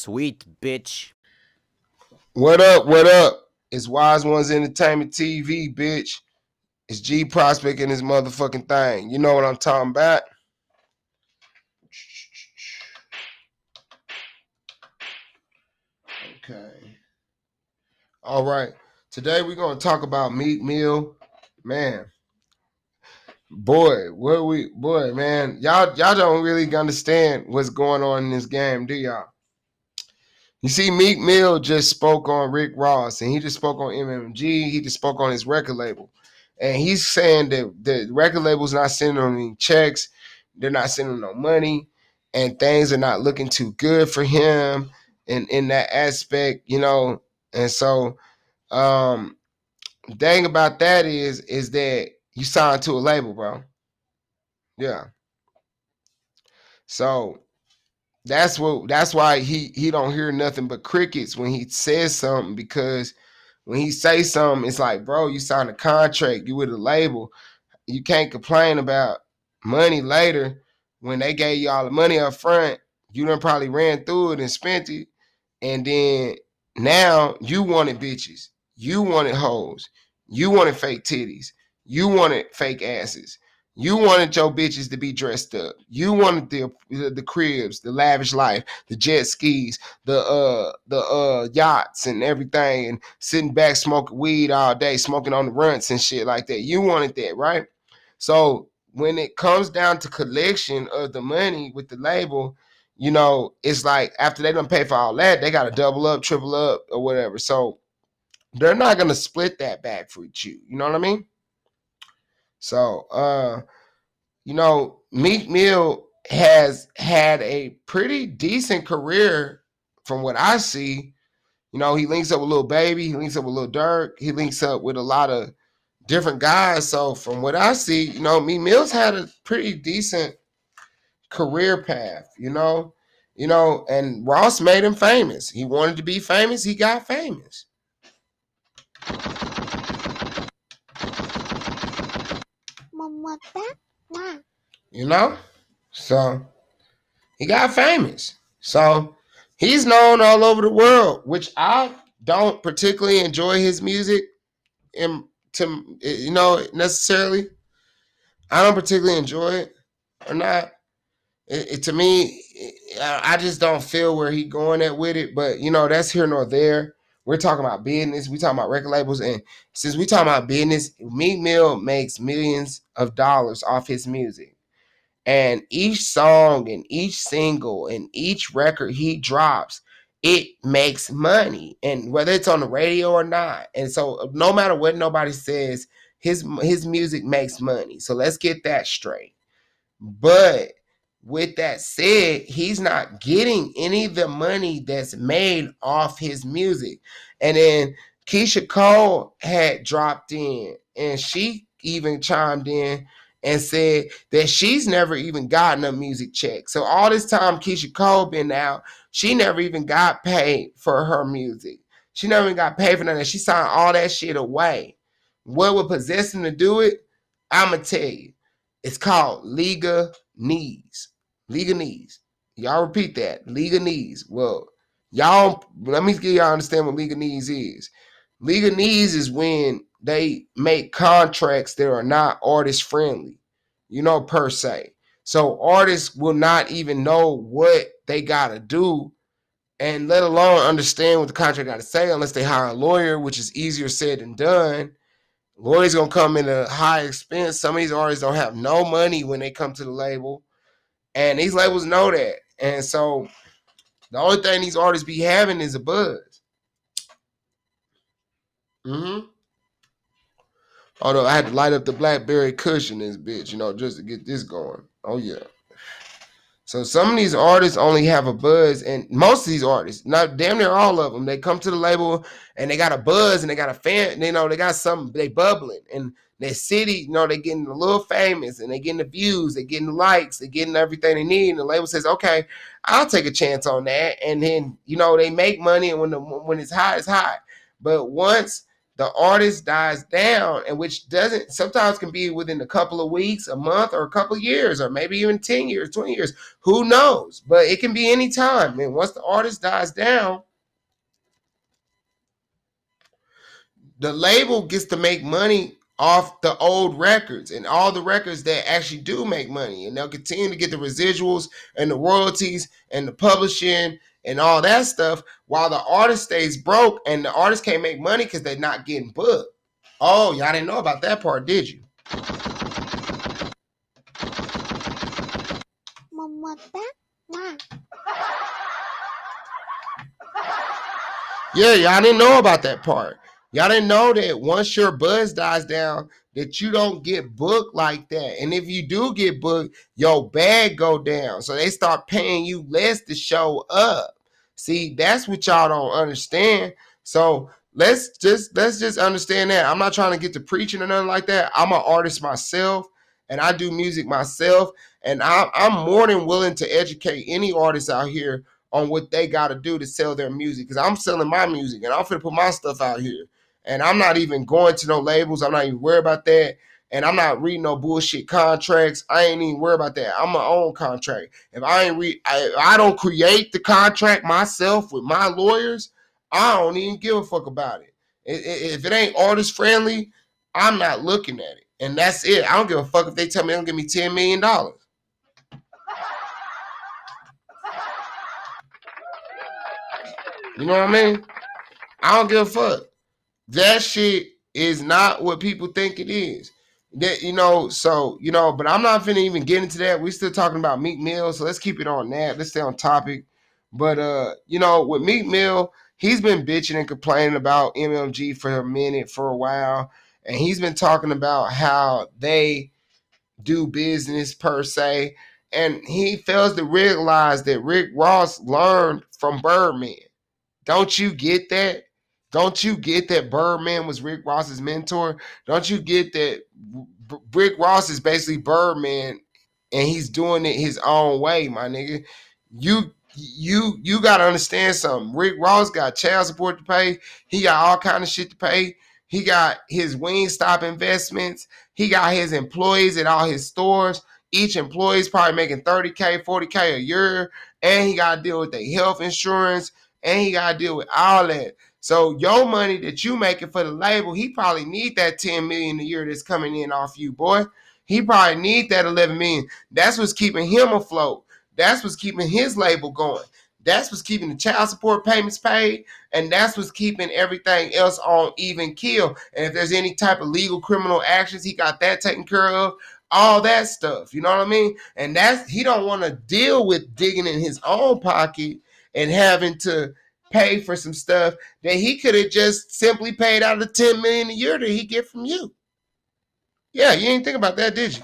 Sweet bitch. What up? What up? It's Wizeonez Entertainment TV, bitch. It's Gee Prospect and his motherfucking thing. You know what I'm talking about? Okay. All right. Today we're gonna talk about Meek Mill, Man, boy, what we boy, man, y'all y'all don't really understand what's going on in this game, do y'all? You see, Meek Mill just spoke on Rick Ross, and he just spoke on MMG. He just spoke on his record label, and he's saying that the record label's not sending him any checks. They're not sending him no money, and things are not looking too good for him in in that aspect, you know. And so, um, thing about that is, is that you signed to a label, bro. Yeah. So that's what that's why he he don't hear nothing but crickets when he says something because when he say something it's like bro you signed a contract you with a label. You can't complain about money later when they gave you all the money up front. You done probably ran through it and spent it. And then now you wanted bitches. You wanted hoes. You wanted fake titties. You wanted fake asses you wanted your bitches to be dressed up. You wanted the the cribs, the lavish life, the jet skis, the uh the uh yachts and everything, and sitting back smoking weed all day, smoking on the runts and shit like that. You wanted that, right? So when it comes down to collection of the money with the label, you know, it's like after they don't pay for all that, they gotta double up, triple up, or whatever. So they're not gonna split that back for you. You know what I mean? So, uh, you know, Meek Mill has had a pretty decent career from what I see. You know, he links up with Lil Baby, he links up with Lil Durk, he links up with a lot of different guys. So from what I see, you know, Meek Mill's had a pretty decent career path, you know. You know, and Ross made him famous. He wanted to be famous, he got famous. You know? So he got famous. So he's known all over the world, which I don't particularly enjoy his music and to you know necessarily. I don't particularly enjoy it or not. It, it, to me, I just don't feel where he going at with it. But you know, that's here nor there. We're talking about business. We talking about record labels, and since we talking about business, Meek Mill makes millions of dollars off his music, and each song and each single and each record he drops, it makes money, and whether it's on the radio or not. And so, no matter what nobody says, his his music makes money. So let's get that straight. But with that said, he's not getting any of the money that's made off his music. And then Keyshia Cole had dropped in and she even chimed in and said that she's never even gotten a music check. So all this time Keyshia Cole been out, she never even got paid for her music. She never even got paid for nothing. She signed all that shit away. What would possess him to do it? I'ma tell you. It's called Liga Knees. League of knees. Y'all repeat that. League of knees. Well, y'all, let me get y'all understand what league of knees is. League of knees is when they make contracts that are not artist friendly, you know, per se. So artists will not even know what they gotta do, and let alone understand what the contract gotta say unless they hire a lawyer, which is easier said than done. Lawyers gonna come in a high expense. Some of these artists don't have no money when they come to the label. And these labels know that. And so the only thing these artists be having is a buzz. Mm-hmm. Although I had to light up the Blackberry cushion this bitch, you know, just to get this going. Oh yeah. So some of these artists only have a buzz, and most of these artists, not damn near all of them, they come to the label and they got a buzz and they got a fan, you know, they got something, they bubbling, and their city, you know, they getting a little famous and they getting the views, they getting the likes, they getting everything they need. And the label says, okay, I'll take a chance on that. And then, you know, they make money and when the when it's high, it's high. But once the artist dies down, and which doesn't sometimes can be within a couple of weeks, a month, or a couple of years, or maybe even 10 years, 20 years. Who knows? But it can be any time. And once the artist dies down, the label gets to make money off the old records and all the records that actually do make money and they'll continue to get the residuals and the royalties and the publishing and all that stuff while the artist stays broke and the artist can't make money because they're not getting booked. Oh y'all didn't know about that part did you? Yeah y'all didn't know about that part Y'all didn't know that once your buzz dies down, that you don't get booked like that. And if you do get booked, your bag go down. So they start paying you less to show up. See, that's what y'all don't understand. So let's just let's just understand that. I'm not trying to get to preaching or nothing like that. I'm an artist myself and I do music myself. And I, I'm more than willing to educate any artist out here on what they got to do to sell their music. Because I'm selling my music and I'm gonna put my stuff out here. And I'm not even going to no labels. I'm not even worried about that. And I'm not reading no bullshit contracts. I ain't even worried about that. I'm my own contract. If I ain't read, I, I don't create the contract myself with my lawyers. I don't even give a fuck about it. If it ain't artist friendly, I'm not looking at it. And that's it. I don't give a fuck if they tell me they don't give me $10 million. You know what I mean? I don't give a fuck. That shit is not what people think it is. That you know, so you know, but I'm not finna even get into that. We're still talking about Meek Mill, so let's keep it on that. Let's stay on topic. But uh, you know, with Meek Mill, he's been bitching and complaining about MMG for a minute, for a while, and he's been talking about how they do business per se, and he fails to realize that Rick Ross learned from Birdman. Don't you get that? Don't you get that Birdman was Rick Ross's mentor? Don't you get that Rick Ross is basically Birdman and he's doing it his own way, my nigga? You you you gotta understand something. Rick Ross got child support to pay. He got all kind of shit to pay. He got his Wingstop investments. He got his employees at all his stores. Each employee is probably making 30K, 40K a year. And he got to deal with their health insurance. And he got to deal with all that. So your money that you making for the label, he probably need that 10 million a year that's coming in off you, boy. He probably need that 11 million. That's what's keeping him afloat. That's what's keeping his label going. That's what's keeping the child support payments paid, and that's what's keeping everything else on even kill. And if there's any type of legal criminal actions, he got that taken care of. All that stuff, you know what I mean? And that's he don't want to deal with digging in his own pocket and having to pay for some stuff that he could have just simply paid out of the 10 million a year that he get from you. Yeah, you didn't think about that, did you?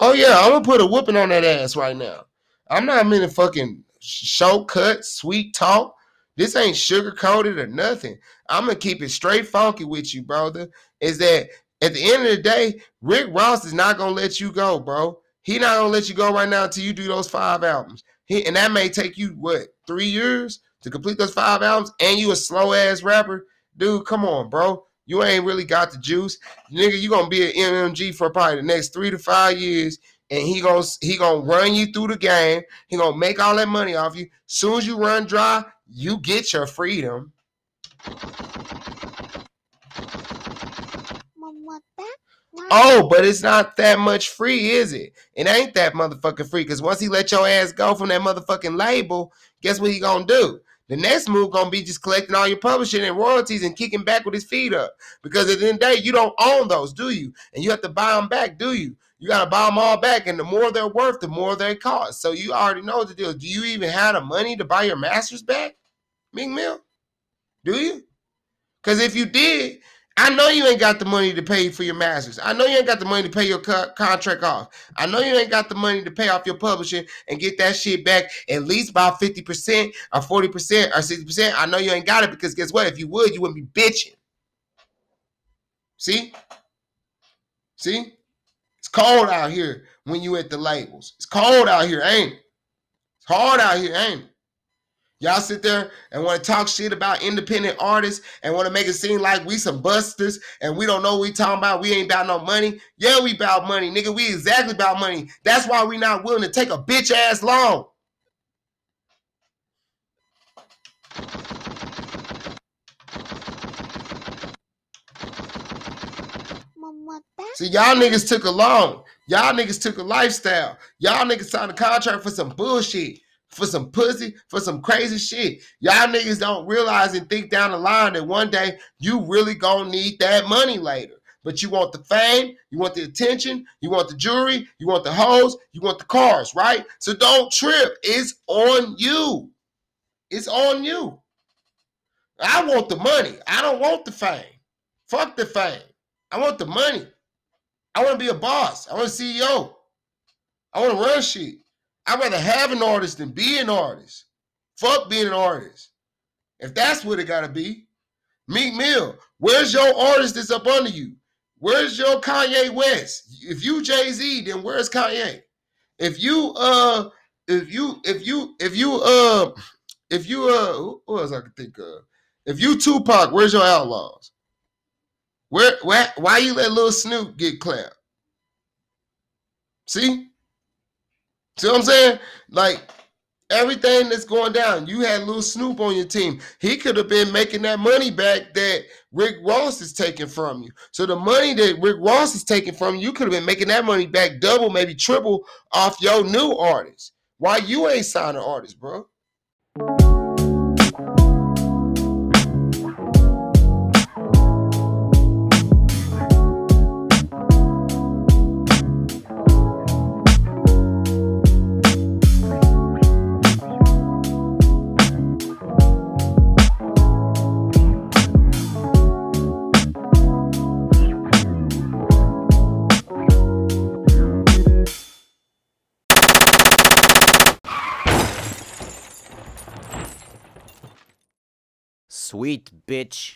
Oh yeah, I'm gonna put a whooping on that ass right now. I'm not meaning fucking show cut, sweet talk. This ain't sugar coated or nothing. I'm gonna keep it straight funky with you, brother. Is that at the end of the day, Rick Ross is not gonna let you go, bro. He not gonna let you go right now until you do those five albums. He, and that may take you what three years to complete those five albums, and you a slow ass rapper, dude. Come on, bro. You ain't really got the juice, nigga. You gonna be an MMG for probably the next three to five years, and he gonna he gonna run you through the game. He gonna make all that money off you. Soon as you run dry, you get your freedom. Oh, but it's not that much free, is it? It ain't that motherfucking free. Cause once he let your ass go from that motherfucking label, guess what he gonna do? The next move gonna be just collecting all your publishing and royalties and kicking back with his feet up. Because at the end of the day, you don't own those, do you? And you have to buy them back, do you? You gotta buy them all back, and the more they're worth, the more they cost. So you already know the deal. Do you even have the money to buy your masters back, Meek Mill? Do you? Because if you did, I know you ain't got the money to pay for your masters. I know you ain't got the money to pay your co- contract off. I know you ain't got the money to pay off your publishing and get that shit back at least by 50% or 40% or 60%. I know you ain't got it because guess what? If you would, you wouldn't be bitching. See? See? It's cold out here when you at the labels. It's cold out here, ain't it? It's hard out here, ain't it? Y'all sit there and want to talk shit about independent artists and want to make it seem like we some busters and we don't know we talking about. We ain't about no money. Yeah, we about money, nigga. We exactly about money. That's why we not willing to take a bitch ass loan. See, y'all niggas took a loan. Y'all niggas took a lifestyle. Y'all niggas signed a contract for some bullshit for some pussy, for some crazy shit. Y'all niggas don't realize and think down the line that one day you really gonna need that money later. But you want the fame, you want the attention, you want the jewelry, you want the hoes, you want the cars, right? So don't trip. It's on you. It's on you. I want the money. I don't want the fame. Fuck the fame. I want the money. I want to be a boss. I want a CEO. I want to run shit. I'd rather have an artist than be an artist. Fuck being an artist. If that's what it gotta be. Meek Mill, where's your artist that's up under you? Where's your Kanye West? If you Jay-Z, then where's Kanye? If you uh if you if you if you uh if you uh who else I could think of? If you Tupac, where's your outlaws? Where why why you let Lil Snupe get clapped? See? See what I'm saying? Like everything that's going down. You had Lil Snupe on your team. He could have been making that money back that Rick Ross is taking from you. So the money that Rick Ross is taking from you, you could have been making that money back double, maybe triple off your new artist. Why you ain't signing artists, bro? Sweet bitch.